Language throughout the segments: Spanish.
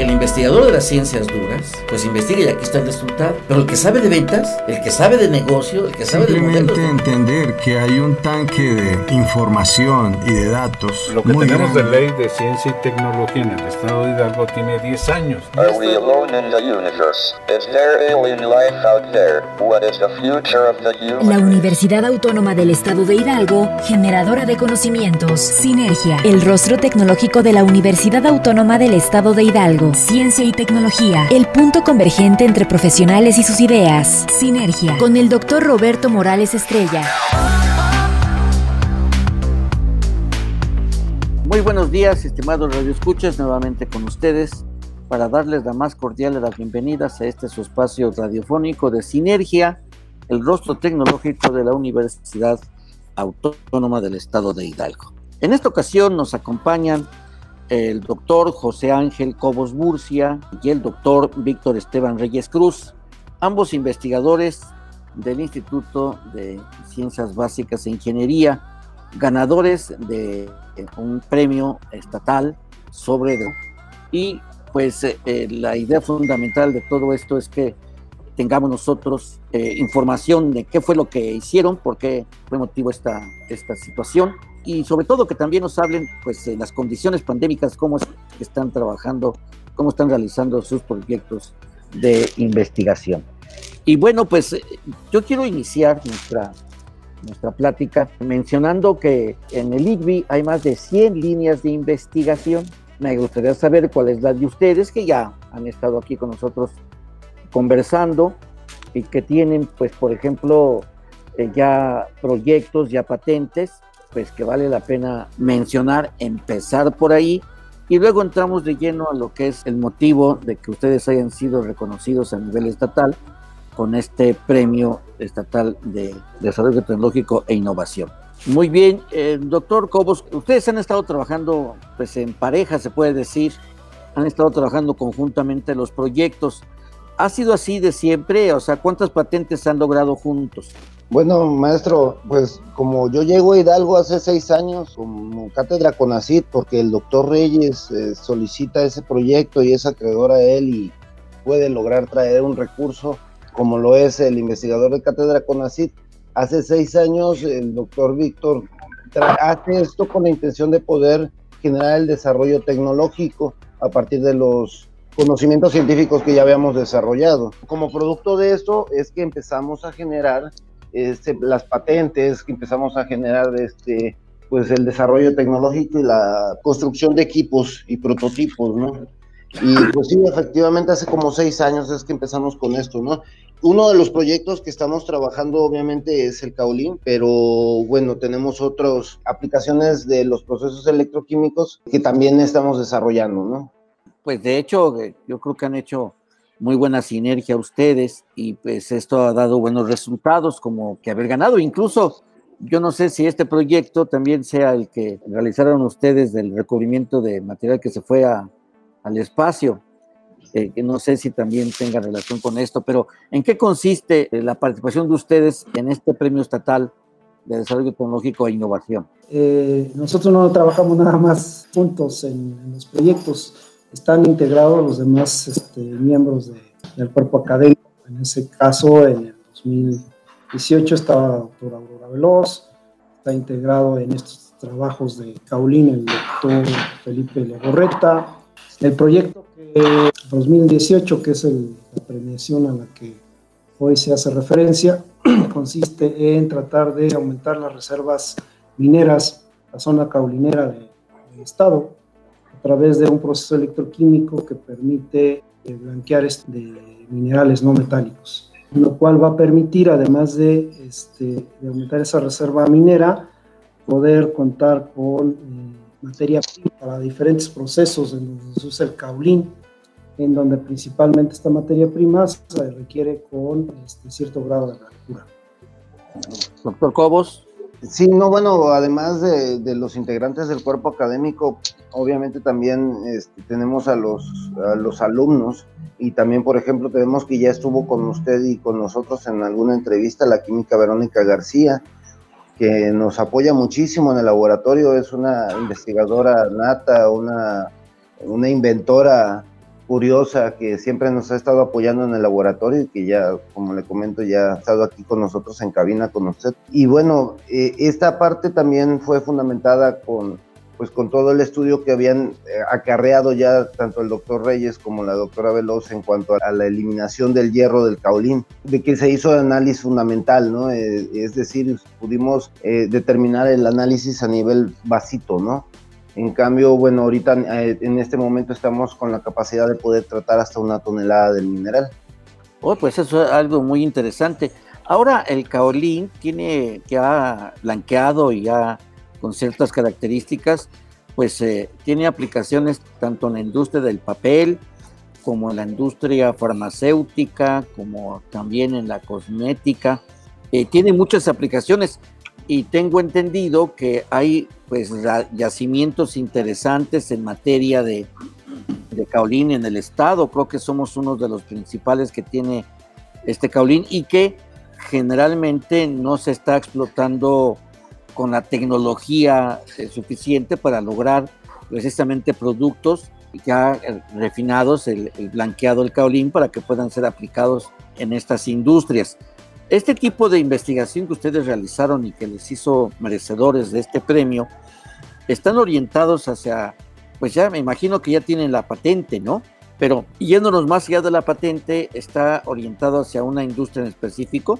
el investigador de las ciencias duras, pues investiga y aquí está el resultado. Pero el que sabe de ventas, el que sabe de negocio, el que sabe de modelos... entender que hay un tanque de información y de datos. Lo que tenemos de ley de ciencia y tecnología en el estado de Hidalgo tiene 10 años. Are we alone in the universe? Is there alien life out there? What is the future of the human La Universidad Autónoma del Estado de Hidalgo, generadora de conocimientos. Sinergia, el rostro tecnológico de la Universidad Autónoma del Estado de Hidalgo. Ciencia y tecnología, el punto convergente entre profesionales y sus ideas. Sinergia, con el doctor Roberto Morales Estrella. Muy buenos días, estimados radioescuchas, nuevamente con ustedes para darles la más cordial de las bienvenidas a este su espacio radiofónico de Sinergia, el rostro tecnológico de la Universidad Autónoma del Estado de Hidalgo. En esta ocasión nos acompañan el doctor José Ángel Cobos Murcia y el doctor Víctor Esteban Reyes Cruz, ambos investigadores del Instituto de Ciencias Básicas e Ingeniería, ganadores de un premio estatal sobre y pues eh, eh, la idea fundamental de todo esto es que tengamos nosotros eh, información de qué fue lo que hicieron, por qué fue motivo esta, esta situación y sobre todo que también nos hablen pues de las condiciones pandémicas, cómo están trabajando, cómo están realizando sus proyectos de investigación. Y bueno, pues yo quiero iniciar nuestra, nuestra plática mencionando que en el IGBI hay más de 100 líneas de investigación. Me gustaría saber cuál es la de ustedes que ya han estado aquí con nosotros conversando y que tienen, pues, por ejemplo, eh, ya proyectos, ya patentes, pues que vale la pena mencionar, empezar por ahí y luego entramos de lleno a lo que es el motivo de que ustedes hayan sido reconocidos a nivel estatal con este premio estatal de desarrollo tecnológico e innovación. Muy bien, eh, doctor Cobos, ustedes han estado trabajando pues en pareja, se puede decir, han estado trabajando conjuntamente los proyectos. ¿Ha sido así de siempre? O sea, ¿cuántas patentes han logrado juntos? Bueno, maestro, pues como yo llego a Hidalgo hace seis años como cátedra CONACIT, porque el doctor Reyes eh, solicita ese proyecto y es acreedor a él y puede lograr traer un recurso como lo es el investigador de cátedra CONACIT. Hace seis años el doctor Víctor hace esto con la intención de poder generar el desarrollo tecnológico a partir de los conocimientos científicos que ya habíamos desarrollado. Como producto de esto es que empezamos a generar este, las patentes, que empezamos a generar este, pues el desarrollo tecnológico y la construcción de equipos y prototipos, ¿no? Y pues sí, efectivamente hace como seis años es que empezamos con esto, ¿no? Uno de los proyectos que estamos trabajando obviamente es el Caolín, pero bueno, tenemos otras aplicaciones de los procesos electroquímicos que también estamos desarrollando, ¿no? Pues de hecho, eh, yo creo que han hecho muy buena sinergia ustedes y pues esto ha dado buenos resultados como que haber ganado. Incluso yo no sé si este proyecto también sea el que realizaron ustedes del recubrimiento de material que se fue al espacio. Eh, no sé si también tenga relación con esto, pero ¿en qué consiste eh, la participación de ustedes en este premio estatal de desarrollo tecnológico e innovación? Eh, nosotros no trabajamos nada más juntos en, los proyectos, están integrados los demás este, miembros del cuerpo académico. En ese caso, en el 2018 estaba la doctora Aurora Veloz, está integrado en estos trabajos de Caulín el doctor Felipe Legorreta, el proyecto que 2018, que es la premiación a la que hoy se hace referencia, consiste en tratar de aumentar las reservas mineras, la zona caulinera del estado, a través de un proceso electroquímico que permite eh, blanquear de minerales no metálicos, lo cual va a permitir, además de, este, de aumentar esa reserva minera, poder contar con eh, materia prima para diferentes procesos en donde se usa el caulín, en donde principalmente esta materia prima se requiere con este, cierto grado de altura. Doctor Cobos. Sí, no, bueno, además de, los integrantes del cuerpo académico, obviamente también este, tenemos a los, a los alumnos y también, por ejemplo, tenemos que ya estuvo con usted y con nosotros en alguna entrevista la química Verónica García, que nos apoya muchísimo en el laboratorio, es una investigadora nata, una, una inventora curiosa que siempre nos ha estado apoyando en el laboratorio y que ya, como le comento, ya ha estado aquí con nosotros en cabina con usted. Y bueno, eh, esta parte también fue fundamentada con, pues, con todo el estudio que habían eh, acarreado ya tanto el doctor Reyes como la doctora Veloz en cuanto a la eliminación del hierro del caolín, de que se hizo análisis fundamental, ¿no? Eh, es decir, pudimos determinar el análisis a nivel vasito, ¿no? En cambio, bueno, ahorita eh, en este momento estamos con la capacidad de poder tratar hasta una tonelada del mineral. Oh, pues eso es algo muy interesante. Ahora el caolín tiene que ha blanqueado y ya con ciertas características, pues eh, tiene aplicaciones tanto en la industria del papel como en la industria farmacéutica, como también en la cosmética. Eh, tiene muchas aplicaciones y tengo entendido que hay pues yacimientos interesantes en materia de, de caolín en el estado. Creo que somos uno de los principales que tiene este caolín y que generalmente no se está explotando con la tecnología eh, suficiente para lograr precisamente productos ya eh, refinados, el, el, blanqueado del caolín, para que puedan ser aplicados en estas industrias. Este tipo de investigación que ustedes realizaron y que les hizo merecedores de este premio, están orientados hacia, pues ya me imagino que ya tienen la patente, ¿no? Pero yéndonos más allá de la patente, ¿está orientado hacia una industria en específico?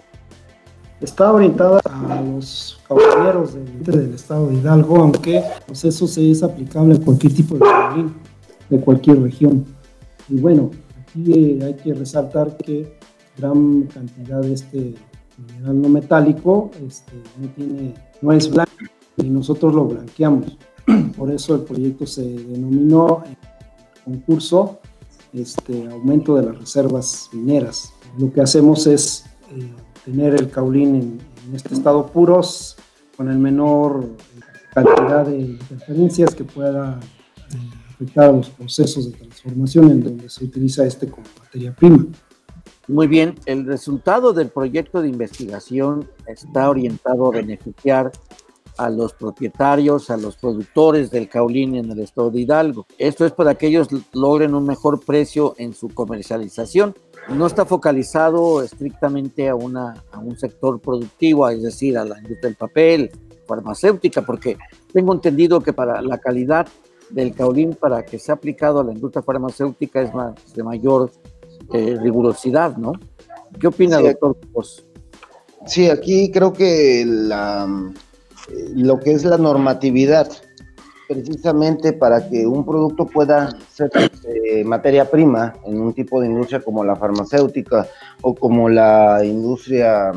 Está orientada a los caballeros del, estado de Hidalgo, aunque pues eso se es aplicable a cualquier tipo de cabalín, de cualquier región. Y bueno, aquí eh, hay que resaltar que gran cantidad de este mineral no metálico, este, no, tiene, no es blanco y nosotros lo blanqueamos. Por eso el proyecto se denominó en concurso este, aumento de las reservas mineras. Lo que hacemos es eh, tener el caulín en, este estado puros con el menor cantidad de interferencias que pueda eh, afectar a los procesos de transformación en donde se utiliza este como materia prima. Muy bien, el resultado del proyecto de investigación está orientado a beneficiar a los propietarios, a los productores del caolín en el estado de Hidalgo. Esto es para que ellos logren un mejor precio en su comercialización. No está focalizado estrictamente a, una, a un sector productivo, es decir, a la industria del papel, farmacéutica, porque tengo entendido que para la calidad del caolín para que sea aplicado a la industria farmacéutica es más, de mayor eh, rigurosidad, ¿no? ¿Qué opina, doctor? Sí, aquí creo que la, lo que es la normatividad, precisamente para que un producto pueda ser eh, materia prima en un tipo de industria como la farmacéutica o como la industria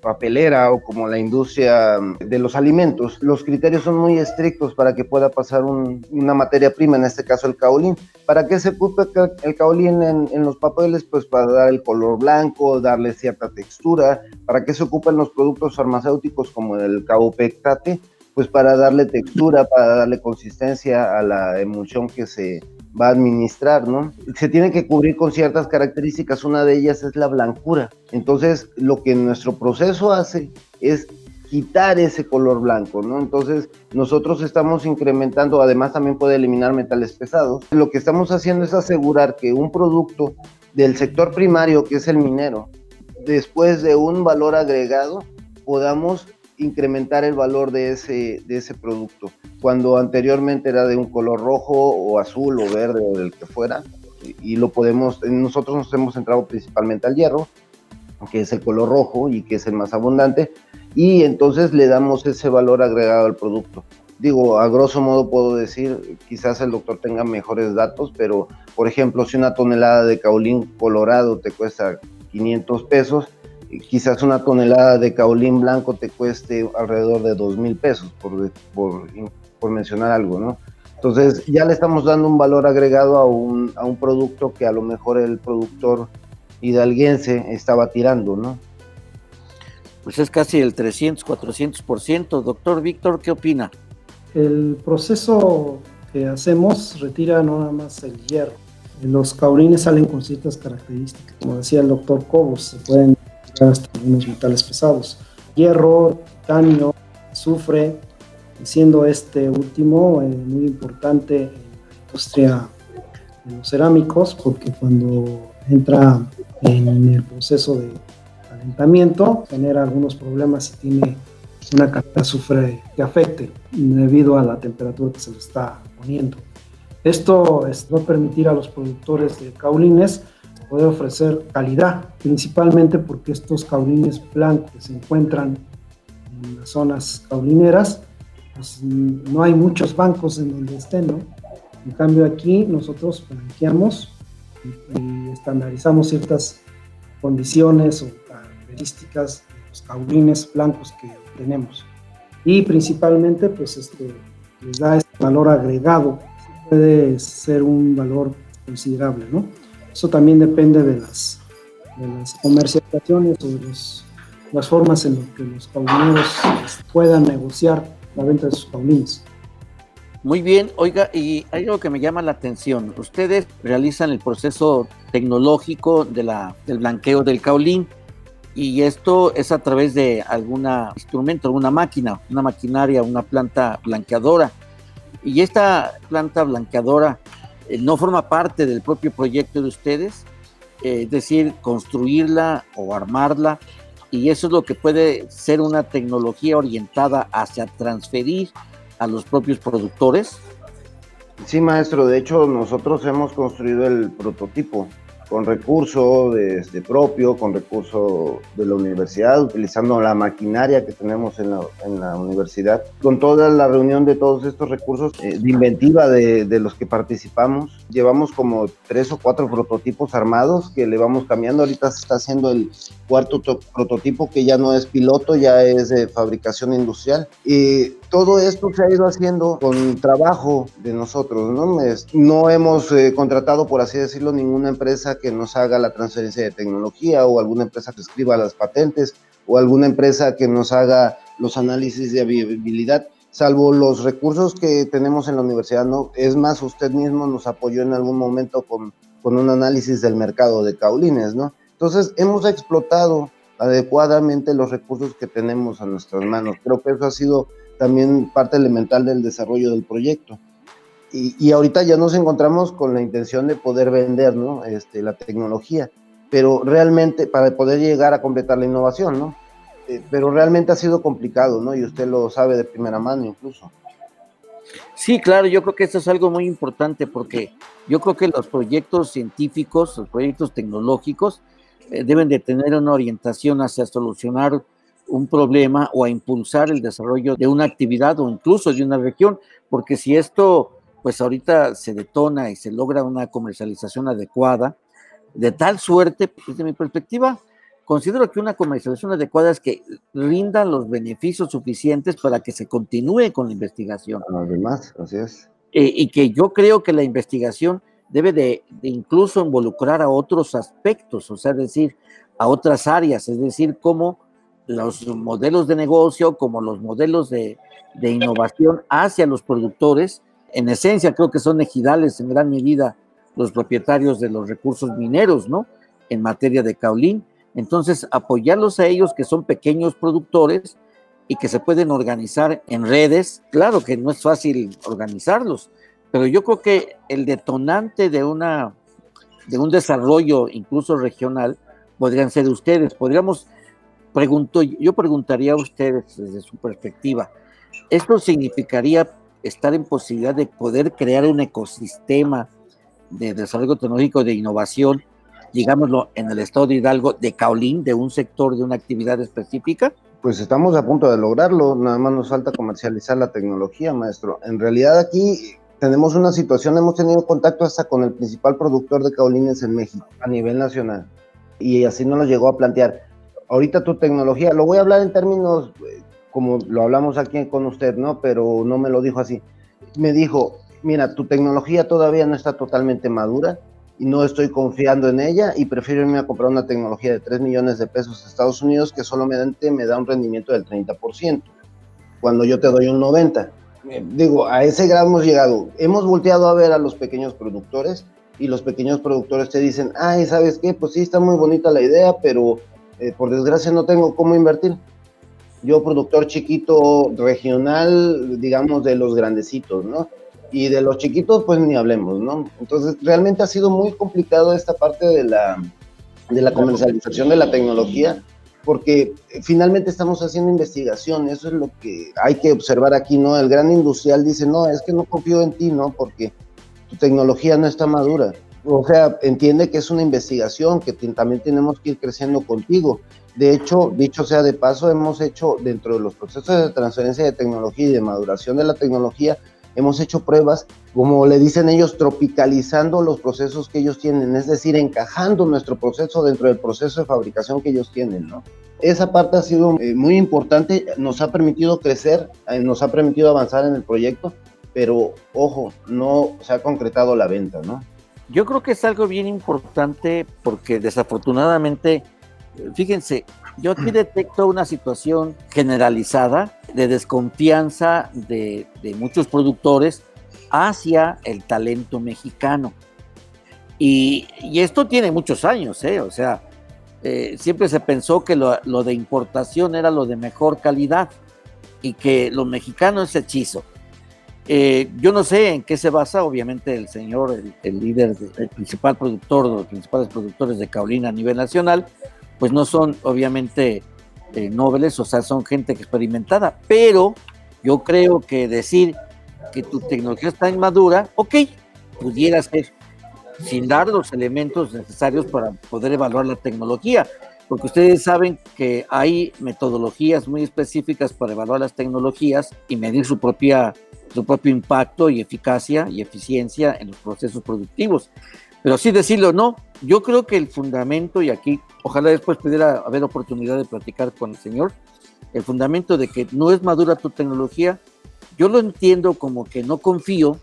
papelera o como la industria de los alimentos, los criterios son muy estrictos para que pueda pasar una materia prima, en este caso el caolín. ¿Para qué se ocupa el caolín en, los papeles? Pues para dar el color blanco, darle cierta textura. ¿Para qué se ocupan los productos farmacéuticos como el caupectate? Pues para darle textura, para darle consistencia a la emulsión que se, va a administrar, ¿no? Se tiene que cubrir con ciertas características, una de ellas es la blancura. Entonces, lo que nuestro proceso hace es quitar ese color blanco, ¿no? Entonces, nosotros estamos incrementando, además también puede eliminar metales pesados. Lo que estamos haciendo es asegurar que un producto del sector primario, que es el minero, después de un valor agregado, podamos incrementar el valor de ese, de ese producto. Cuando anteriormente era de un color rojo o azul o verde o del que fuera, y lo podemos, nosotros nos hemos centrado principalmente al hierro, que es el color rojo y que es el más abundante, y entonces le damos ese valor agregado al producto. Digo, a grosso modo puedo decir, quizás el doctor tenga mejores datos, pero por ejemplo, si una tonelada de caolín colorado te cuesta 500 pesos, quizás una tonelada de caolín blanco te cueste alrededor de dos mil pesos, por, por, mencionar algo, ¿no? Entonces ya le estamos dando un valor agregado a un, a un producto que a lo mejor el productor hidalguense estaba tirando, ¿no? Pues es casi el 300, 400%. Doctor Víctor, ¿qué opina? El proceso que hacemos retira no nada más el hierro. Los caolines salen con ciertas características. Como decía el doctor Cobos, se pueden algunos metales pesados. Hierro, titanio, azufre, siendo este último eh, muy importante en la industria los cerámicos, porque cuando entra en el proceso de calentamiento genera algunos problemas si tiene una cantidad de azufre que afecte debido a la temperatura que se le está poniendo. Esto va a permitir a los productores de caulines poder ofrecer calidad, principalmente porque estos caulines blancos que se encuentran en las zonas caulineras, pues no hay muchos bancos en donde estén, ¿no? En cambio aquí nosotros blanqueamos y, estandarizamos ciertas condiciones o características de los caulines blancos que tenemos. Y principalmente pues este, les da este valor agregado, puede ser un valor considerable, ¿no? Eso también depende de las, de las comercializaciones o de las formas en las que los caulineros puedan negociar la venta de sus caulines. Muy bien, oiga, y hay algo que me llama la atención. Ustedes realizan el proceso tecnológico de la, del blanqueo del caulín y esto es a través de algún instrumento, alguna máquina, una maquinaria, una planta blanqueadora. Y esta planta blanqueadora no forma parte del propio proyecto de ustedes, eh, es decir, construirla o armarla, y eso es lo que puede ser una tecnología orientada hacia transferir a los propios productores. Sí, maestro, de hecho nosotros hemos construido el prototipo con recurso de, este propio, con recurso de la universidad, utilizando la maquinaria que tenemos en la, en la universidad, con toda la reunión de todos estos recursos eh, de inventiva de, de, los que participamos. Llevamos como tres o cuatro prototipos armados que le vamos cambiando. Ahorita se está haciendo el cuarto prototipo que ya no es piloto, ya es de fabricación industrial. Y todo esto se ha ido haciendo con trabajo de nosotros, ¿no? no hemos eh, contratado, por así decirlo, ninguna empresa que nos haga la transferencia de tecnología o alguna empresa que escriba las patentes o alguna empresa que nos haga los análisis de viabilidad, salvo los recursos que tenemos en la universidad, ¿no? Es más, usted mismo nos apoyó en algún momento con, con un análisis del mercado de caulines, ¿no? Entonces, hemos explotado adecuadamente los recursos que tenemos a nuestras manos. Creo que eso ha sido también parte elemental del desarrollo del proyecto. Y, y, ahorita ya nos encontramos con la intención de poder vender ¿no? este, la tecnología, pero realmente para poder llegar a completar la innovación, ¿no? Eh, pero realmente ha sido complicado, ¿no? Y usted lo sabe de primera mano incluso. Sí, claro, yo creo que eso es algo muy importante porque yo creo que los proyectos científicos, los proyectos tecnológicos, eh, deben de tener una orientación hacia solucionar un problema o a impulsar el desarrollo de una actividad o incluso de una región, porque si esto pues ahorita se detona y se logra una comercialización adecuada, de tal suerte, desde mi perspectiva, considero que una comercialización adecuada es que rindan los beneficios suficientes para que se continúe con la investigación. Además, así es. Eh, y que yo creo que la investigación debe de, de, incluso involucrar a otros aspectos, o sea, decir, a otras áreas, es decir, cómo los modelos de negocio, como los modelos de, de innovación hacia los productores, en esencia creo que son ejidales en gran medida los propietarios de los recursos mineros, ¿no? En materia de caulín. Entonces, apoyarlos a ellos que son pequeños productores y que se pueden organizar en redes. Claro que no es fácil organizarlos, pero yo creo que el detonante de una de un desarrollo incluso regional podrían ser ustedes. Podríamos pregunto, yo preguntaría a ustedes desde su perspectiva, ¿esto significaría estar en posibilidad de poder crear un ecosistema de desarrollo tecnológico de innovación, digámoslo, en el estado de Hidalgo, de Caolín, de un sector, de una actividad específica? Pues estamos a punto de lograrlo, nada más nos falta comercializar la tecnología, maestro. En realidad aquí tenemos una situación, hemos tenido contacto hasta con el principal productor de caolines en México a nivel nacional y así nos lo llegó a plantear. Ahorita tu tecnología, lo voy a hablar en términos eh, como lo hablamos aquí con usted, ¿no? Pero no me lo dijo así. Me dijo, mira, tu tecnología todavía no está totalmente madura y no estoy confiando en ella y prefiero irme a comprar una tecnología de 3 millones de pesos a Estados Unidos que solamente me da un rendimiento del 30%, cuando yo te doy un 90%. Digo, a ese grado hemos llegado. Hemos volteado a ver a los pequeños productores y los pequeños productores te dicen, ay, ¿sabes qué? Pues sí, está muy bonita la idea, pero eh, por desgracia no tengo cómo invertir. Yo, productor chiquito regional, digamos, de los grandecitos, ¿no? Y de los chiquitos, pues ni hablemos, ¿no? Entonces, realmente ha sido muy complicado esta parte de la, de la comercialización de la tecnología, porque finalmente estamos haciendo investigación, eso es lo que hay que observar aquí, ¿no? El gran industrial dice, no, es que no confío en ti, ¿no? Porque tu tecnología no está madura. O sea, entiende que es una investigación, que también tenemos que ir creciendo contigo. De hecho, dicho sea de paso, hemos hecho dentro de los procesos de transferencia de tecnología y de maduración de la tecnología, hemos hecho pruebas, como le dicen ellos, tropicalizando los procesos que ellos tienen, es decir, encajando nuestro proceso dentro del proceso de fabricación que ellos tienen, ¿no? Esa parte ha sido eh, muy importante, nos ha permitido crecer, eh, nos ha permitido avanzar en el proyecto, pero ojo, no se ha concretado la venta, ¿no? Yo creo que es algo bien importante porque desafortunadamente, fíjense, yo aquí detecto una situación generalizada de desconfianza de, muchos productores hacia el talento mexicano. Y, esto tiene muchos años, ¿eh? O sea, eh, siempre se pensó que lo, de importación era lo de mejor calidad y que lo mexicano es hechizo. Eh, yo no sé en qué se basa, obviamente el señor, el, líder, el principal productor, los principales productores de caolina a nivel nacional, pues no son obviamente eh, nobles, o sea, son gente experimentada, pero yo creo que decir que tu tecnología está inmadura, ok, pudiera ser, sin dar los elementos necesarios para poder evaluar la tecnología, porque ustedes saben que hay metodologías muy específicas para evaluar las tecnologías y medir su propia su propio impacto y eficacia y eficiencia en los procesos productivos. Pero sí decirlo, no, yo creo que el fundamento, y aquí ojalá después pudiera haber oportunidad de platicar con el señor, el fundamento de que no es madura tu tecnología, yo lo entiendo como que no confío,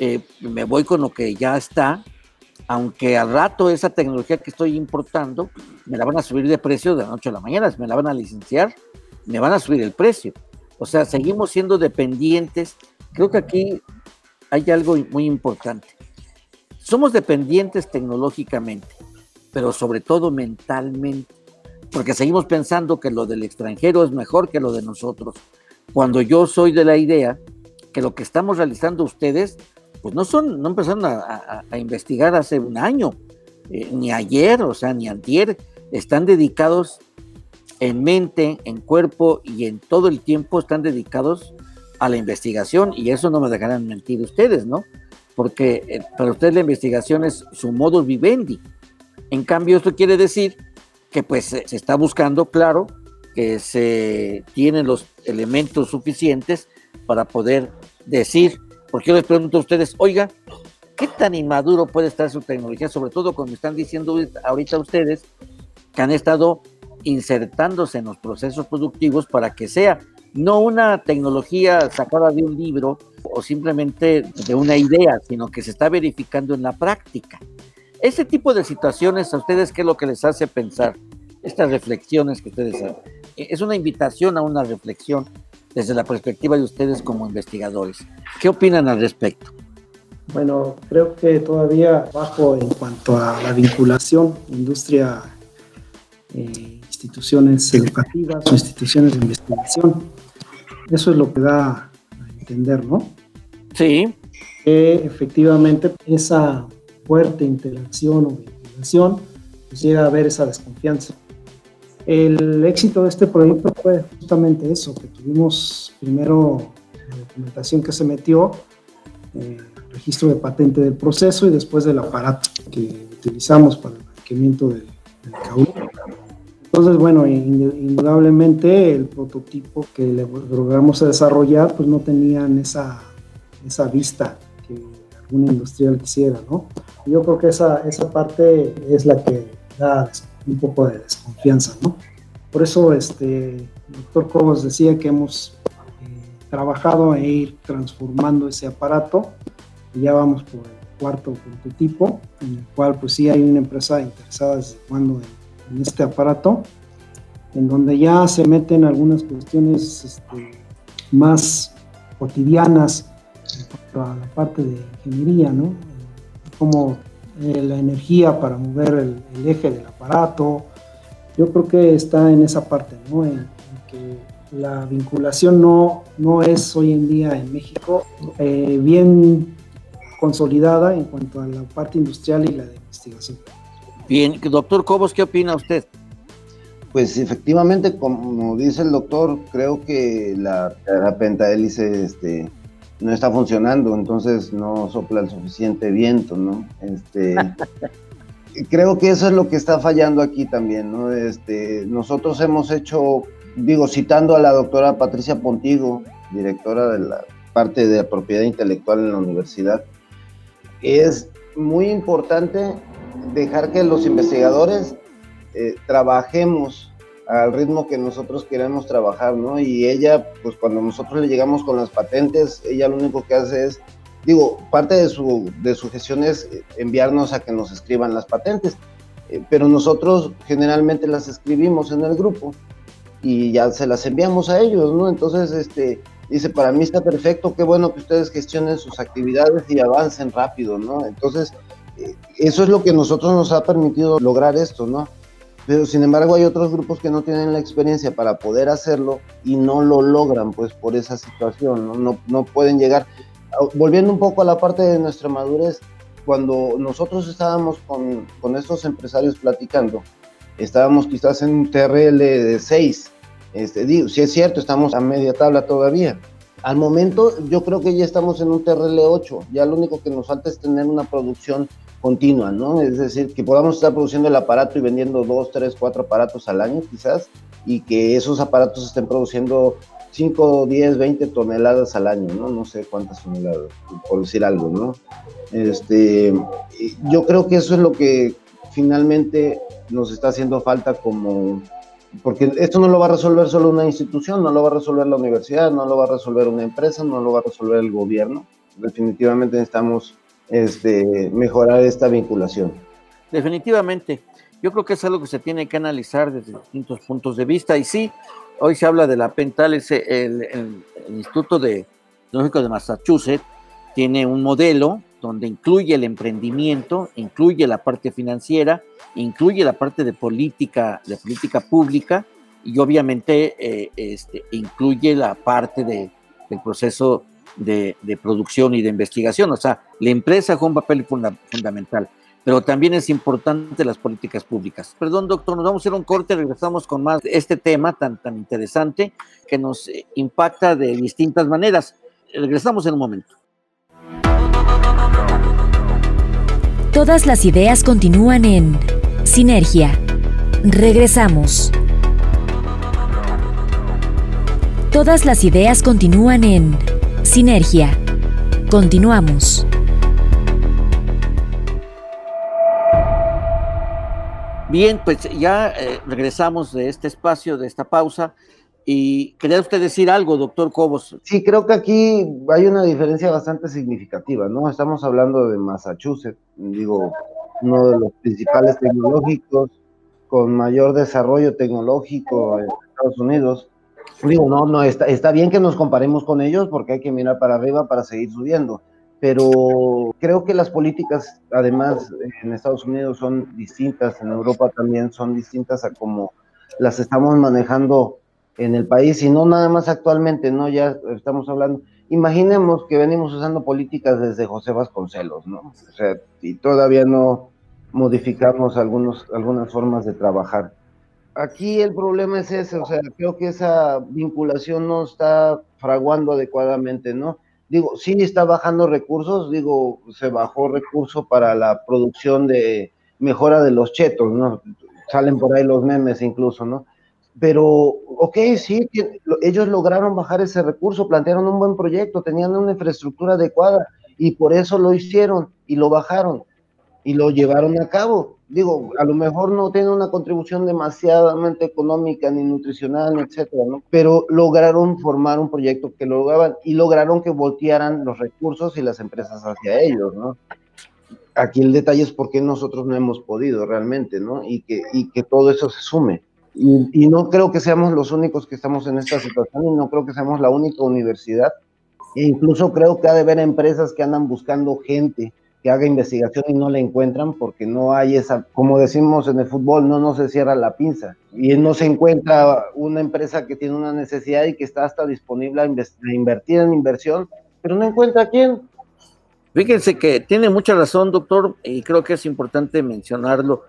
eh, me voy con lo que ya está, aunque al rato esa tecnología que estoy importando me la van a subir de precio de la noche a la mañana, me la van a licenciar, me van a subir el precio. O sea, seguimos siendo dependientes. Creo que aquí hay algo muy importante. Somos dependientes tecnológicamente, pero sobre todo mentalmente, porque seguimos pensando que lo del extranjero es mejor que lo de nosotros, cuando yo soy de la idea que lo que estamos realizando ustedes, pues no son, no empezaron a, investigar hace un año, eh, ni ayer, o sea, ni antier, están dedicados en mente, en cuerpo y en todo el tiempo están dedicados a la investigación y eso no me dejarán mentir ustedes, ¿no? porque eh, para usted la investigación es su modo vivendi. En cambio, esto quiere decir que pues se está buscando, claro, que se tienen los elementos suficientes para poder decir, porque yo les pregunto a ustedes, oiga, ¿qué tan inmaduro puede estar su tecnología? Sobre todo cuando están diciendo ahorita ustedes que han estado insertándose en los procesos productivos para que sea no una tecnología sacada de un libro o simplemente de una idea, sino que se está verificando en la práctica. Ese tipo de situaciones, ¿a ustedes qué es lo que les hace pensar? Estas reflexiones que ustedes hacen. Es una invitación a una reflexión desde la perspectiva de ustedes como investigadores. ¿Qué opinan al respecto? Bueno, creo que todavía bajo en cuanto a la vinculación industria, eh, instituciones educativas o instituciones de investigación. Eso es lo que da a entender, ¿no? Sí. Que efectivamente esa fuerte interacción o vinculación pues llega a haber esa desconfianza. El éxito de este proyecto fue justamente eso, que tuvimos primero la documentación que se metió, eh, registro de patente del proceso y después del aparato que utilizamos para el requerimiento del, del entonces, bueno, indudablemente el prototipo que logramos desarrollar, pues no tenían esa, esa vista que algún industrial quisiera, ¿no? Yo creo que esa, esa parte es la que da un poco de desconfianza, ¿no? Por eso, este, el doctor Cobos decía que hemos eh, trabajado e ir transformando ese aparato, y ya vamos por el cuarto prototipo, en el cual pues sí hay una empresa interesada desde cuando este aparato, en donde ya se meten algunas cuestiones este, más cotidianas en a la parte de ingeniería, ¿no? Como eh, la energía para mover el, eje del aparato. Yo creo que está en esa parte, ¿no? En, que la vinculación no, no es hoy en día en México eh, bien consolidada en cuanto a la parte industrial y la de investigación. Bien, doctor Cobos, ¿qué opina usted? Pues efectivamente, como dice el doctor, creo que la, la pentahélice este, no está funcionando, entonces no sopla el suficiente viento, ¿no? Este, creo que eso es lo que está fallando aquí también, ¿no? Este, nosotros hemos hecho, digo, citando a la doctora Patricia Pontigo, directora de la parte de propiedad intelectual en la universidad, es muy importante dejar que los investigadores eh, trabajemos al ritmo que nosotros queremos trabajar, ¿no? Y ella, pues cuando nosotros le llegamos con las patentes, ella lo único que hace es, digo, parte de su, de su gestión es enviarnos a que nos escriban las patentes, eh, pero nosotros generalmente las escribimos en el grupo y ya se las enviamos a ellos, ¿no? Entonces, este, dice, para mí está perfecto, qué bueno que ustedes gestionen sus actividades y avancen rápido, ¿no? Entonces, eh, eso es lo que nosotros nos ha permitido lograr esto, ¿no? Pero sin embargo hay otros grupos que no tienen la experiencia para poder hacerlo y no lo logran pues por esa situación, no, no, no pueden llegar. Ah, volviendo un poco a la parte de nuestra madurez, cuando nosotros estábamos con, con estos empresarios platicando, estábamos quizás en un TRL de 6. Este, digo, si es cierto, estamos a media tabla todavía. Al momento, yo creo que ya estamos en un TRL 8. Ya lo único que nos falta es tener una producción continua, ¿no? Es decir, que podamos estar produciendo el aparato y vendiendo dos, tres, cuatro aparatos al año quizás, y que esos aparatos estén produciendo 5, 10, 20 toneladas al año, ¿no? No sé cuántas toneladas, por decir algo, ¿no? Este, yo creo que eso es lo que finalmente nos está haciendo falta como, porque esto no lo va a resolver solo una institución, no lo va a resolver la universidad, no lo va a resolver una empresa, no lo va a resolver el gobierno. Definitivamente necesitamos este, mejorar esta vinculación. Definitivamente, yo creo que es algo que se tiene que analizar desde distintos puntos de vista y sí, hoy se habla de la Pental, el, el, Instituto de Tecnológico de Massachusetts tiene un modelo donde incluye el emprendimiento, incluye la parte financiera, incluye la parte de política, de política pública y obviamente eh, este, incluye la parte de, del proceso de, producción y de investigación. O sea, la empresa juega un papel fundamental, pero también es importante las políticas públicas. Perdón, doctor, nos vamos a hacer un corte, regresamos con más de este tema tan, tan interesante que nos eh, impacta de distintas maneras. Regresamos en un momento. Todas las ideas continúan en Sinergia. Regresamos. Todas las ideas continúan en Sinergia. Continuamos. Bien, pues ya eh, regresamos de este espacio, de esta pausa. Y quería usted decir algo, doctor Cobos. Sí, creo que aquí hay una diferencia bastante significativa, ¿no? Estamos hablando de Massachusetts, digo, uno de los principales tecnológicos con mayor desarrollo tecnológico en Estados Unidos, No, no, está, está bien que nos comparemos con ellos porque hay que mirar para arriba para seguir subiendo, pero creo que las políticas, además, en Estados Unidos son distintas, en Europa también son distintas a como las estamos manejando en el país y no nada más actualmente, ¿no? Ya estamos hablando, imaginemos que venimos usando políticas desde José Vasconcelos, ¿no? O sea, y todavía no modificamos algunos, algunas formas de trabajar aquí el problema es ese, o sea, creo que esa vinculación no está fraguando adecuadamente, ¿no? Digo, sí está bajando recursos, digo, se bajó recurso para la producción de mejora de los chetos, ¿no? Salen por ahí los memes incluso, ¿no? Pero, ok, sí, ellos lograron bajar ese recurso, plantearon un buen proyecto, tenían una infraestructura adecuada y por eso lo hicieron y lo bajaron y lo llevaron a cabo digo, a lo mejor no tiene una contribución demasiadamente económica, ni nutricional, etcétera, ¿no? Pero lograron formar un proyecto que lo lograban y lograron que voltearan los recursos y las empresas hacia ellos, ¿no? Aquí el detalle es por qué nosotros no hemos podido realmente, ¿no? Y que, y que todo eso se sume. Y, y no creo que seamos los únicos que estamos en esta situación y no creo que seamos la única universidad. E incluso creo que ha de haber empresas que andan buscando gente que haga investigación y no la encuentran porque no hay esa, como decimos en el fútbol, no, no se cierra la pinza y no se encuentra una empresa que tiene una necesidad y que está hasta disponible a, invertir en inversión, pero no encuentra quién. Fíjense que tiene mucha razón, doctor, y creo que es importante mencionarlo.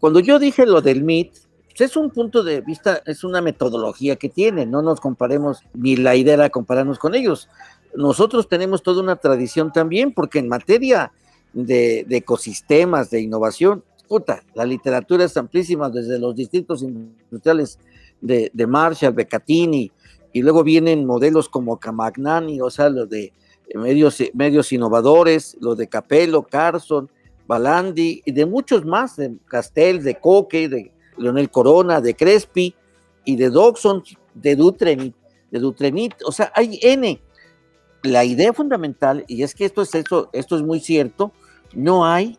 Cuando yo dije lo del MIT, pues es un punto de vista, es una metodología que tiene, no nos comparemos, ni la idea era compararnos con ellos. Nosotros tenemos toda una tradición también, porque en materia de, ecosistemas, de innovación. Puta, la literatura es amplísima, desde los distintos industriales de, Marshall, Beccatini, y luego vienen modelos como Camagnani, o sea, los de medios, medios innovadores, los de Capello, Carson, Balandi, y de muchos más, de Castell, de Coque, de Leonel Corona, de Crespi, y de Doxon, de Dutrenit, de Dutrenit, o sea, hay N. La idea fundamental, y es que esto es, esto, esto es muy cierto, no hay,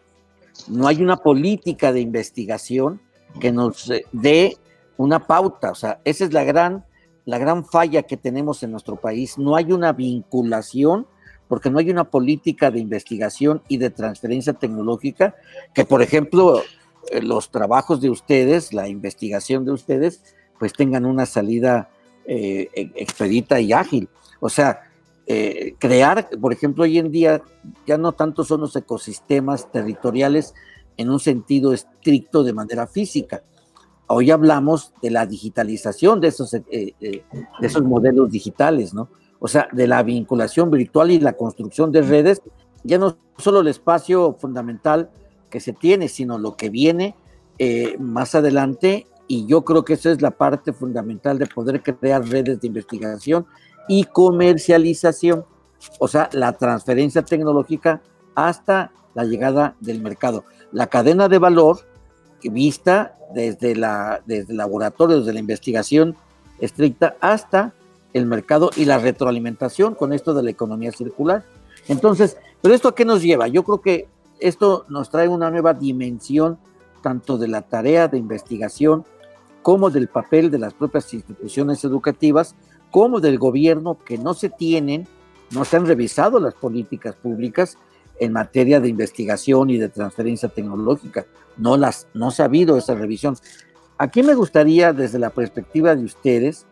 no hay una política de investigación que nos eh, dé una pauta. O sea, esa es la gran, la gran falla que tenemos en nuestro país. No hay una vinculación porque no hay una política de investigación y de transferencia tecnológica que, por ejemplo, eh, los trabajos de ustedes, la investigación de ustedes, pues tengan una salida eh, e, expedita y ágil. O sea, eh, crear, por ejemplo, hoy en día ya no tanto son los ecosistemas territoriales en un sentido estricto de manera física. Hoy hablamos de la digitalización de esos, eh, eh, de esos modelos digitales, ¿no? O sea, de la vinculación virtual y la construcción de redes, ya no solo el espacio fundamental que se tiene, sino lo que viene más adelante. Y yo creo que esa es la parte fundamental de poder crear redes de investigación y comercialización, o sea, la transferencia tecnológica hasta la llegada del mercado. La cadena de valor vista desde, la, desde el laboratorio, desde la investigación estricta hasta el mercado y la retroalimentación con esto de la economía circular. Entonces, ¿pero esto a qué nos lleva? Yo creo que esto nos trae una nueva dimensión tanto de la tarea de investigación como del papel de las propias instituciones educativas como del gobierno que no se tienen, no se han revisado las políticas públicas en materia de investigación y de transferencia tecnológica. No, las, no se ha habido esa revisión. Aquí me gustaría, desde la perspectiva de ustedes,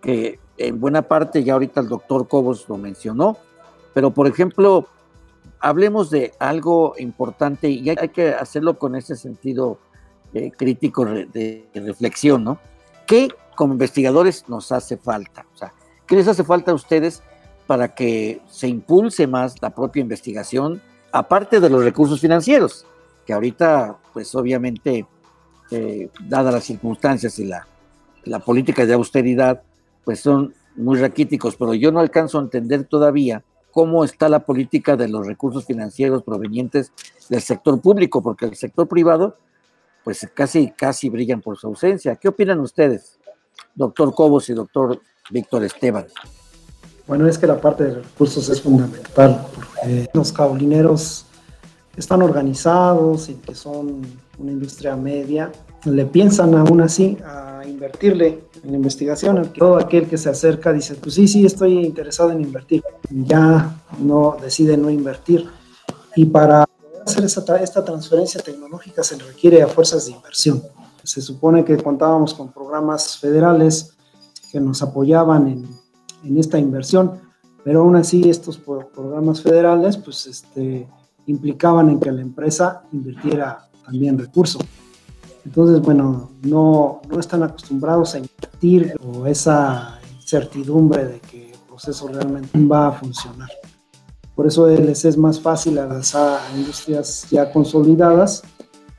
que en buena parte ya ahorita el doctor Cobos lo mencionó, pero por ejemplo, hablemos de algo importante y hay que hacerlo con ese sentido eh, crítico de, reflexión, ¿no? ¿Qué como investigadores nos hace falta? O sea, ¿qué les hace falta a ustedes para que se impulse más la propia investigación, aparte de los recursos financieros, que ahorita, pues obviamente, eh, dadas las circunstancias y la, la política de austeridad, pues son muy raquíticos, pero yo no alcanzo a entender todavía cómo está la política de los recursos financieros provenientes del sector público, porque el sector privado, pues casi, casi brillan por su ausencia. ¿Qué opinan ustedes? Doctor Cobos y doctor Víctor Esteban? Bueno, es que la parte de recursos es fundamental, porque los cabolineros están organizados y que son una industria media, le piensan aún así a invertirle en la investigación. Todo aquel que se acerca dice, pues sí, sí, estoy interesado en invertir. Ya no decide no invertir. Y para hacer esta, esta transferencia tecnológica se requiere a fuerzas de inversión se supone que contábamos con programas federales que nos apoyaban en, esta inversión, pero aún así estos programas federales pues este, implicaban en que la empresa invirtiera también recursos. Entonces, bueno, no, no están acostumbrados a invertir o esa incertidumbre de que el proceso realmente va a funcionar. Por eso les es más fácil avanzar a industrias ya consolidadas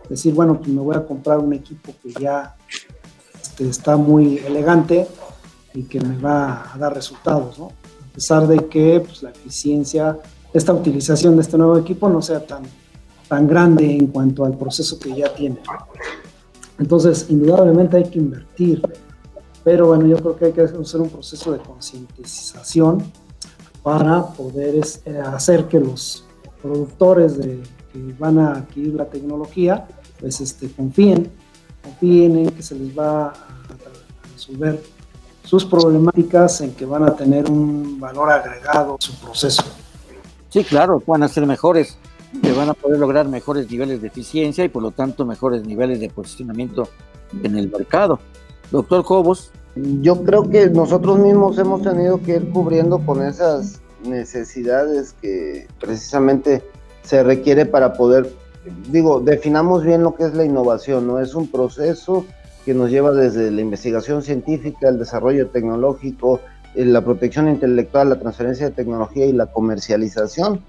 decir, bueno, pues me voy a comprar un equipo que ya este, está muy elegante y que me va a dar resultados, ¿no? A pesar de que pues, la eficiencia, esta utilización de este nuevo equipo no sea tan, tan grande en cuanto al proceso que ya tiene. Entonces, indudablemente hay que invertir, pero bueno, yo creo que hay que hacer un proceso de concientización para poder este, hacer que los productores de, que van a adquirir la tecnología pues este, confíen, confíen en que se les va a, resolver sus problemáticas, en que van a tener un valor agregado a su proceso. Sí, claro, van a ser mejores. que van a poder lograr mejores niveles de eficiencia y por lo tanto mejores niveles de posicionamiento en el mercado. Doctor Cobos. Yo creo que nosotros mismos hemos tenido que ir cubriendo con esas necesidades que precisamente se requiere para poder, digo, definamos bien lo que es la innovación, ¿no? Es un proceso que nos lleva desde la investigación científica, el desarrollo tecnológico, eh, la protección intelectual, la transferencia de tecnología y la comercialización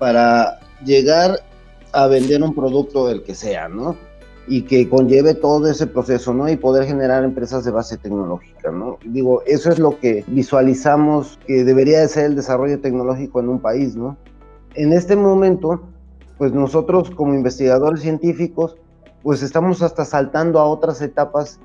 para llegar a vender un producto del que sea, ¿no? Y que conlleve todo ese proceso, ¿no? Y poder generar empresas de base tecnológica, ¿no? Digo, eso es lo que visualizamos que debería de ser el desarrollo tecnológico en un país, ¿no? En este momento, pues nosotros como investigadores científicos pues estamos hasta saltando a otras etapas.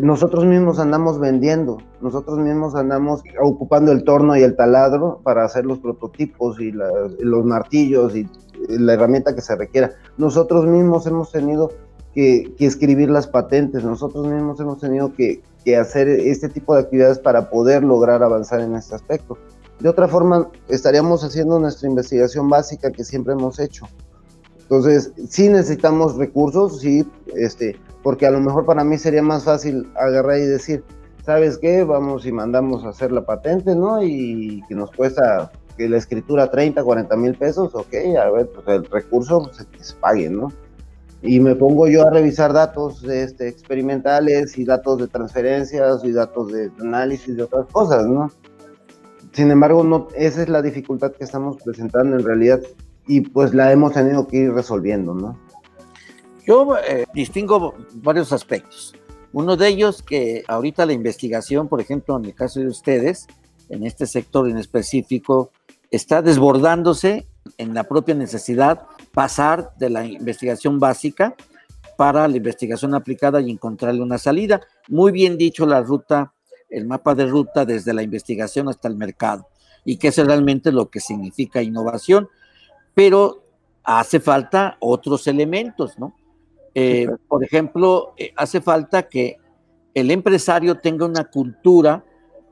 Nosotros mismos andamos vendiendo, nosotros mismos andamos ocupando el torno y el taladro para hacer los prototipos y los martillos y la herramienta que se requiera. Nosotros mismos hemos tenido que, escribir las patentes, nosotros mismos hemos tenido que, que hacer este tipo de actividades para poder lograr avanzar en este aspecto. De otra forma, estaríamos haciendo nuestra investigación básica que siempre hemos hecho. Entonces, sí necesitamos recursos, sí, este, porque a lo mejor para mí sería más fácil agarrar y decir, ¿sabes qué? Vamos y mandamos a hacer la patente, ¿no? Y que nos cuesta que la escritura 30, 40 mil pesos, ok, a ver, pues el recurso pues, se pague, ¿no? Y me pongo yo a revisar datos este, experimentales y datos de transferencias y datos de análisis de otras cosas, ¿no? Sin embargo, no, esa es la dificultad que estamos presentando en realidad y pues la hemos tenido que ir resolviendo, ¿no? Yo eh, distingo varios aspectos. Uno de ellos que ahorita la investigación, por ejemplo, en el caso de ustedes, en este sector en específico, está desbordándose en la propia necesidad pasar de la investigación básica para la investigación aplicada y encontrarle una salida. Muy bien dicho la ruta, el mapa de ruta desde la investigación hasta el mercado y que es realmente lo que significa innovación pero hace falta otros elementos, ¿no? Eh, por ejemplo, eh, hace falta que el empresario tenga una cultura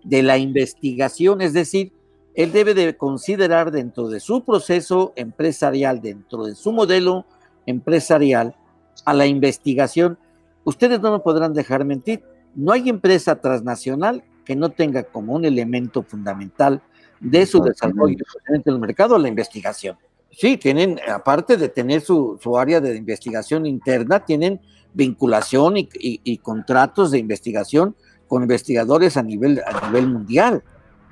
de la investigación, es decir, él debe de considerar dentro de su proceso empresarial, dentro de su modelo empresarial, a la investigación. Ustedes no me podrán dejar mentir, no hay empresa transnacional que no tenga como un elemento fundamental de su desarrollo en el mercado la investigación. Sí, tienen, aparte de tener su, área de investigación interna, tienen vinculación y, contratos de investigación con investigadores a nivel, a nivel mundial.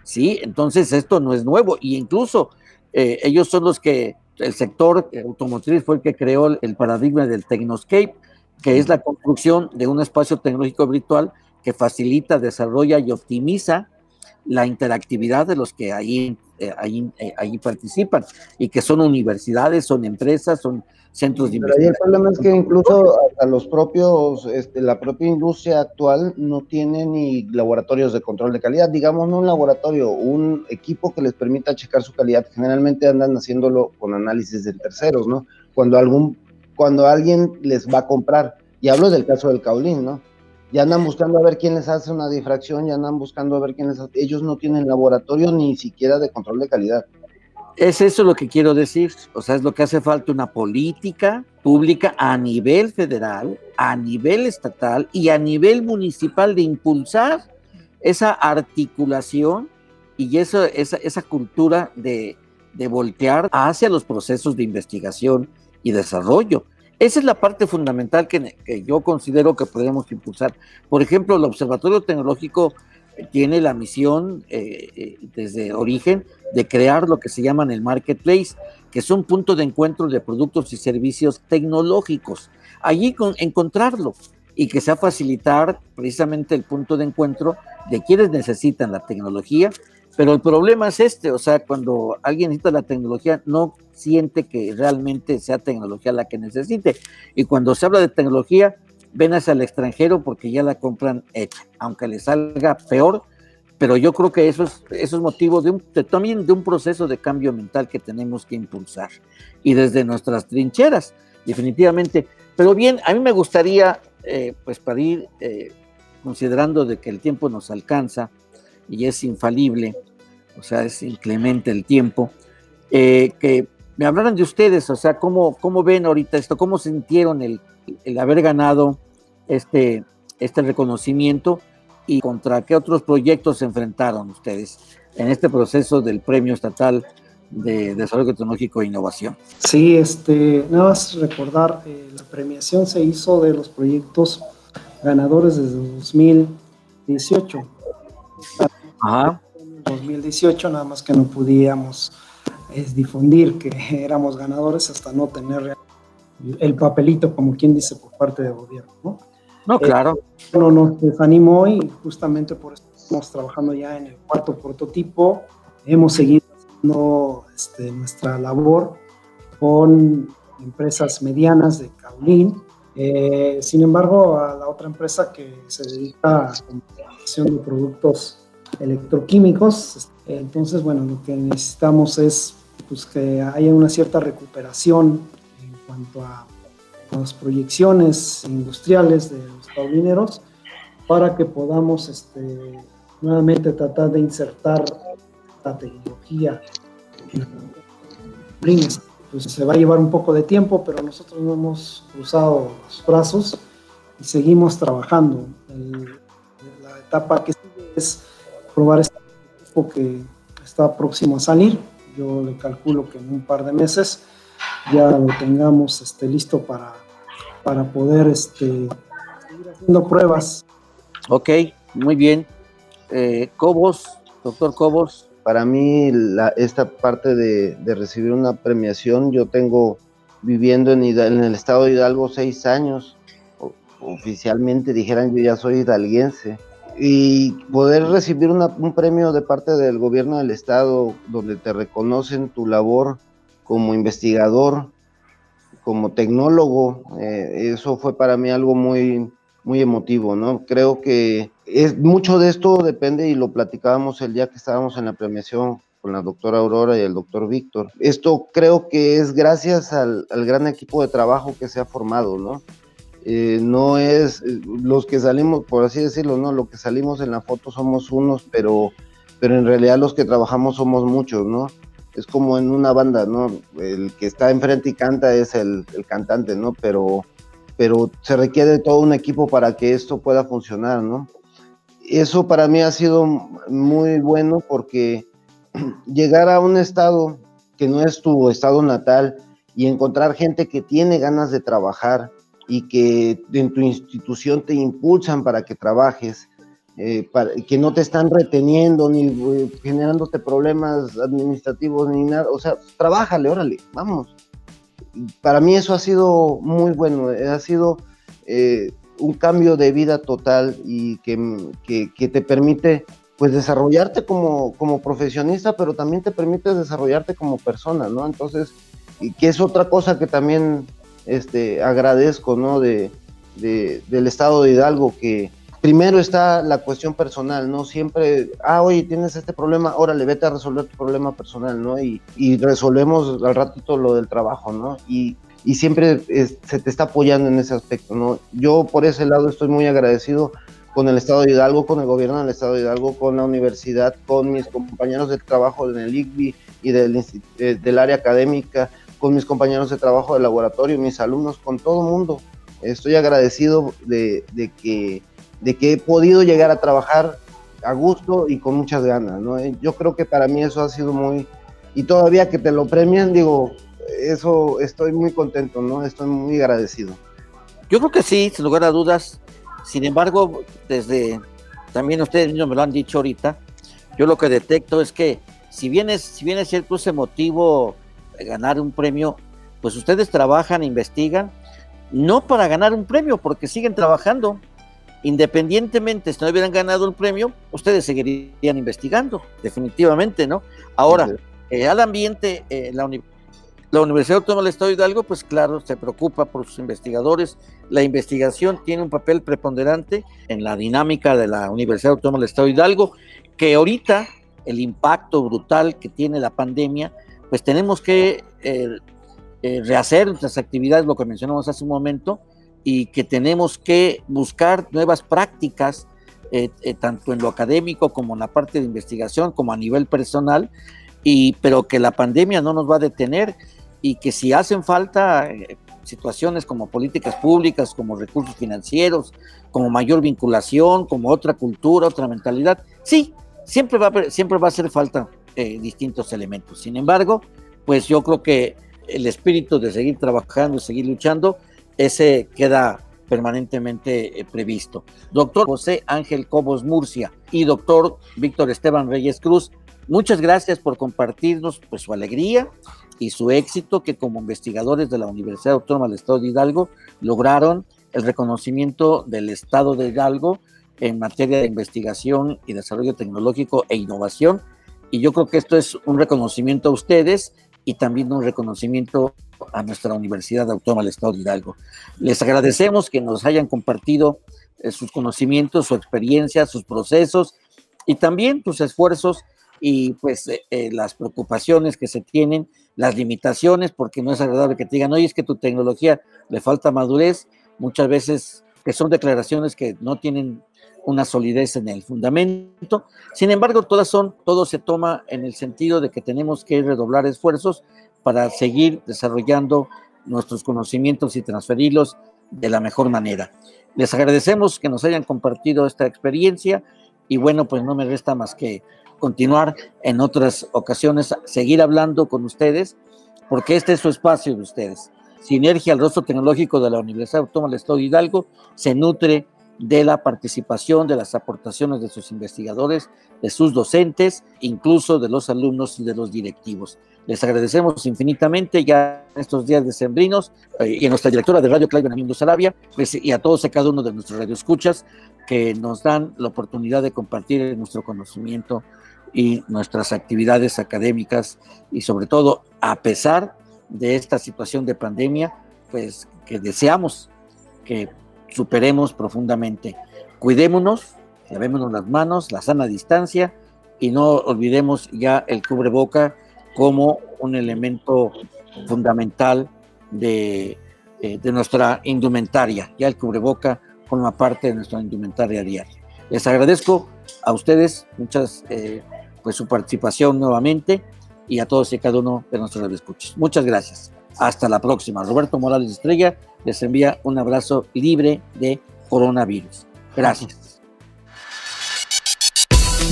Sí, entonces esto no es nuevo. Y incluso eh, ellos son los que, el sector automotriz fue el que creó el paradigma del Technoscape, que es la construcción de un espacio tecnológico virtual que facilita, desarrolla y optimiza la interactividad de los que ahí eh, ahí, eh, ahí, participan y que son universidades, son empresas, son centros de investigación. el problema es que incluso a los propios, este, la propia industria actual no tiene ni laboratorios de control de calidad, digamos no un laboratorio, un equipo que les permita checar su calidad. Generalmente andan haciéndolo con análisis de terceros, ¿no? Cuando algún, cuando alguien les va a comprar. Y hablo del caso del Caulín, ¿no? ya andan buscando a ver quién les hace una difracción, ya andan buscando a ver quién les hace. Ellos no tienen laboratorio ni siquiera de control de calidad. Es eso lo que quiero decir, o sea, es lo que hace falta una política pública a nivel federal, a nivel estatal y a nivel municipal de impulsar esa articulación y esa, esa cultura de, de voltear hacia los procesos de investigación desarrollo. Esa es la parte fundamental que, yo considero que podemos impulsar. Por ejemplo, el Observatorio Tecnológico tiene la misión eh, eh, desde origen de crear lo que se llaman el marketplace, que es un punto de encuentro de productos y servicios tecnológicos. Allí encontrarlo y que sea facilitar precisamente el punto de encuentro de quienes necesitan la tecnología pero el problema es este, o sea, cuando alguien necesita la tecnología, no siente que realmente sea tecnología la que necesite. Y cuando se habla de tecnología, ven hacia el extranjero porque ya la compran hecha, aunque le salga peor. Pero yo creo que eso es, eso motivo de, un, también de un proceso de cambio mental que tenemos que impulsar. Y desde nuestras trincheras, definitivamente. Pero bien, a mí me gustaría, eh, pues para ir eh, considerando de que el tiempo nos alcanza y es infalible, o sea, es inclemente el tiempo, eh, que me hablaran de ustedes, o sea, cómo, cómo ven ahorita esto, cómo sintieron el, el haber ganado este, este reconocimiento y contra qué otros proyectos se enfrentaron ustedes en este proceso del Premio Estatal de Desarrollo Tecnológico e Innovación. Sí, este, nada más recordar, eh, la premiación se hizo de los proyectos ganadores desde 2018. Ajá. 2018, nada más que no podíamos es difundir que éramos ganadores hasta no tener el papelito, como quien dice, por parte del gobierno. ¿no? No, claro. no nos desanimó y justamente por eso estamos trabajando ya en el cuarto prototipo. Hemos seguido haciendo este, nuestra labor con empresas medianas de Caulín. Eh, sin embargo, a la otra empresa que se dedica a la producción de productos electroquímicos, entonces, bueno, lo que necesitamos es pues, que haya una cierta recuperación en cuanto a las proyecciones industriales de los caulineros para que podamos este, nuevamente tratar de insertar la tecnología pues se va a llevar un poco de tiempo, pero nosotros no hemos cruzado los brazos y seguimos trabajando. la etapa que sigue es probar este que está próximo a salir. Yo le calculo que en un par de meses ya lo tengamos este, listo para, para poder este, seguir haciendo pruebas. Ok, muy bien. Eh, Cobos, doctor Cobos. Para mí, esta parte de, recibir una premiación, yo tengo viviendo en, en el estado de Hidalgo seis años. oficialmente dijeran yo ya soy hidalguense. Y poder recibir un premio de parte del gobierno del estado donde te reconocen tu labor como investigador, como tecnólogo, eh, eso fue para mí algo muy, muy emotivo, ¿no? Creo que es, mucho de esto depende y lo platicábamos el día que estábamos en la premiación con la doctora Aurora y el doctor Víctor. Esto creo que es gracias al, gran equipo de trabajo que se ha formado, ¿no? Eh, no es los que salimos, por así decirlo, ¿no? Lo que salimos en la foto somos unos, pero, pero en realidad los que trabajamos somos muchos, ¿no? es como en una banda, ¿no? El que está enfrente y canta es el, cantante, ¿no? Pero, pero se requiere todo un equipo para que esto pueda funcionar, ¿no? Eso para mí ha sido muy bueno porque llegar a un estado que no es tu estado natal y encontrar gente que tiene ganas de trabajar y que en tu institución te impulsan para que trabajes, eh, que no te están reteniendo ni eh, generándote problemas administrativos ni nada. O sea, trabájale, órale, vamos. Para mí eso ha sido muy bueno, eh, ha sido un cambio de vida total y que, que, te permite pues desarrollarte como, como profesionista, pero también te permite desarrollarte como persona, ¿no? Entonces, y que es otra cosa que también este, agradezco, ¿no? De, de, del estado de Hidalgo, que, primero está la cuestión personal, ¿no? Siempre, ah, oye, tienes este problema, órale, vete a resolver tu problema personal, ¿no? Y, y resolvemos al ratito lo del trabajo, ¿no? Y, y siempre se te está apoyando en ese aspecto, ¿no? Yo por ese lado estoy muy agradecido con el Estado de Hidalgo, con el gobierno del Estado de Hidalgo, con la universidad, con mis compañeros de trabajo en el ICBI y del, eh, del área académica, con mis compañeros de trabajo de laboratorio, mis alumnos, con todo el mundo. Estoy agradecido de, de que de que he podido llegar a trabajar a gusto y con muchas ganas, ¿no? Eh, yo creo que para mí eso ha sido muy, y todavía que te lo premian, digo, eso estoy muy contento, ¿no? Estoy muy agradecido. Yo creo que sí, sin lugar a dudas. Sin embargo, desde, también ustedes mismos me lo han dicho ahorita, yo lo que detecto es que si bien es, si bien es cierto ese motivo ganar un premio, pues ustedes trabajan, investigan, no para ganar un premio, porque siguen trabajando, independientemente si no hubieran ganado el premio, ustedes seguirían investigando, definitivamente, ¿no? Ahora, eh, al ambiente, eh, la, la, Universidad Autónoma del Estado de Hidalgo, pues claro, se preocupa por sus investigadores. La investigación tiene un papel preponderante en la dinámica de la Universidad Autónoma del Estado de Hidalgo, que ahorita el impacto brutal que tiene la pandemia, pues tenemos que eh, rehacer nuestras actividades, lo que mencionamos hace un momento, y que tenemos que buscar nuevas prácticas, eh, eh, tanto en lo académico como en la parte de investigación, como a nivel personal, y, pero que la pandemia no nos va a detener. y que si hacen falta eh, situaciones como políticas públicas, como recursos financieros, como mayor vinculación, como otra cultura, otra mentalidad, sí, siempre va a, siempre va a hacer falta eh, distintos elementos. Sin embargo, pues yo creo que el espíritu de seguir trabajando y seguir luchando, ese queda permanentemente eh, previsto. Doctor José Ángel Cobos Murcia y doctor Víctor Esteban Reyes Cruz, muchas gracias por compartirnos pues, su alegría y su éxito que como investigadores de la Universidad Autónoma del Estado de Hidalgo lograron el reconocimiento del Estado de Hidalgo en materia de investigación y desarrollo tecnológico e innovación. Y yo creo que esto es un reconocimiento a ustedes y también un reconocimiento a nuestra Universidad Autónoma del Estado de Hidalgo. Les agradecemos que nos hayan compartido eh, sus conocimientos, su experiencia, sus procesos y también sus esfuerzos y pues eh, eh, las preocupaciones que se tienen, las limitaciones, porque no es agradable que te digan, oye, es que tu tecnología le falta madurez, muchas veces que son declaraciones que no tienen una solidez en el fundamento. Sin embargo, todas son, todo se toma en el sentido de que tenemos que redoblar esfuerzos para seguir desarrollando nuestros conocimientos y transferirlos de la mejor manera. Les agradecemos que nos hayan compartido esta experiencia y bueno, pues no me resta más que continuar en otras ocasiones, seguir hablando con ustedes, porque este es su espacio de ustedes. Sinergia, el rostro tecnológico de la Universidad Autónoma del Estado de Hidalgo, se nutre de la participación, de las aportaciones de sus investigadores, de sus docentes, incluso de los alumnos y de los directivos. Les agradecemos infinitamente ya estos días decembrinos eh, y a nuestra directora de Radio Claudia Benjamín Sarabia pues, y a todos y cada uno de nuestros radioescuchas que nos dan la oportunidad de compartir nuestro conocimiento y nuestras actividades académicas y sobre todo a pesar de esta situación de pandemia, pues que deseamos que superemos profundamente. Cuidémonos, lavémonos las manos, la sana distancia y no olvidemos ya el cubreboca como un elemento fundamental de, eh, de nuestra indumentaria. Ya el cubreboca forma parte de nuestra indumentaria diaria. Les agradezco a ustedes muchas eh, pues su participación nuevamente y a todos y cada uno de nuestros escuchas. Muchas gracias. Hasta la próxima. Roberto Morales Estrella les envía un abrazo libre de coronavirus. Gracias.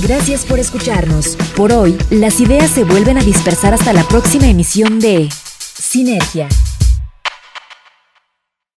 Gracias por escucharnos. Por hoy, las ideas se vuelven a dispersar hasta la próxima emisión de Sinergia